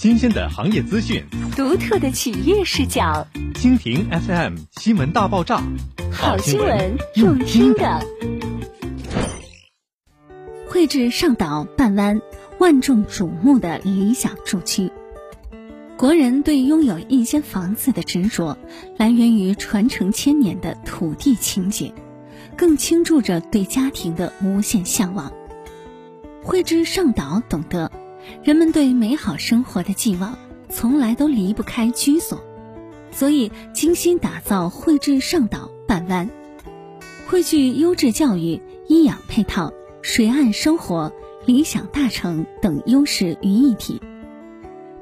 新鲜的行业资讯，独特的企业视角。蜻蜓 FM 新闻大爆炸，好新闻用听的。绘制上岛半湾，万众瞩目的理想住区。国人对拥有一间房子的执着，来源于传承千年的土地情结，更倾注着对家庭的无限向往。绘制上岛懂得，人们对美好生活的寄望，从来都离不开居所，所以精心打造绘制上岛半湾，汇聚优质教育、医养配套、水岸生活、理想大城等优势于一体。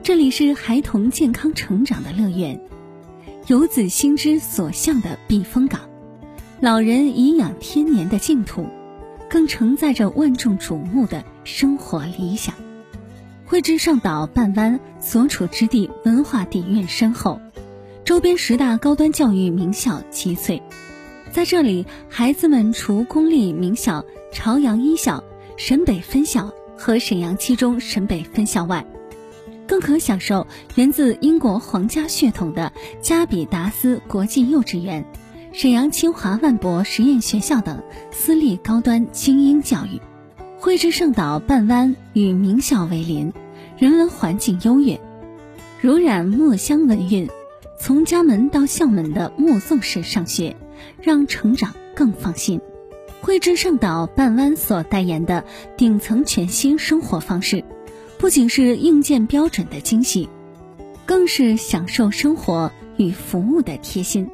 这里是孩童健康成长的乐园，游子心之所向的避风港，老人颐养天年的净土，更承载着万众瞩目的生活理想。绘制上岛半湾所处之地文化底蕴深厚，周边十大高端教育名校集萃，在这里，孩子们除公立名校朝阳一小、沈北分校和沈阳七中沈北分校外，更可享受源自英国皇家血统的加比达斯国际幼稚园、沈阳清华万博实验学校等私立高端精英教育。绘制圣岛半湾与名校为邻，人文环境优越，如染墨香文韵。从家门到校门的目送式上学，让成长更放心。绘制圣岛半湾所代言的顶层全新生活方式。不仅是硬件标准的精细，更是享受生活与服务的贴心。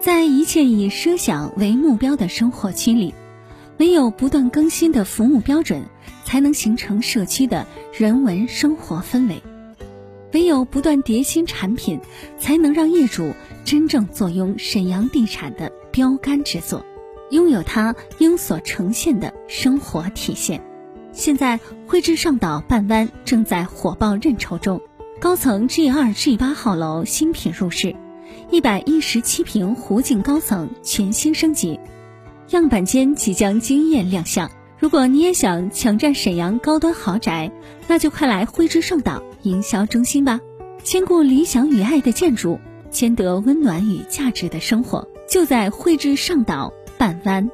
在一切以奢享为目标的生活区里，唯有不断更新的服务标准，才能形成社区的人文生活氛围；唯有不断叠新产品，才能让业主真正坐拥沈阳地产的标杆之作，拥有它应所呈现的生活体现。现在，绘制上岛半湾正在火爆认筹中，高层 G 二 G 八号楼新品入市，一百一十七平湖景高层全新升级，样板间即将惊艳亮相。如果你也想抢占沈阳高端豪宅，那就快来绘制上岛营销中心吧！兼顾理想与爱的建筑，兼得温暖与价值的生活，就在绘制上岛半湾。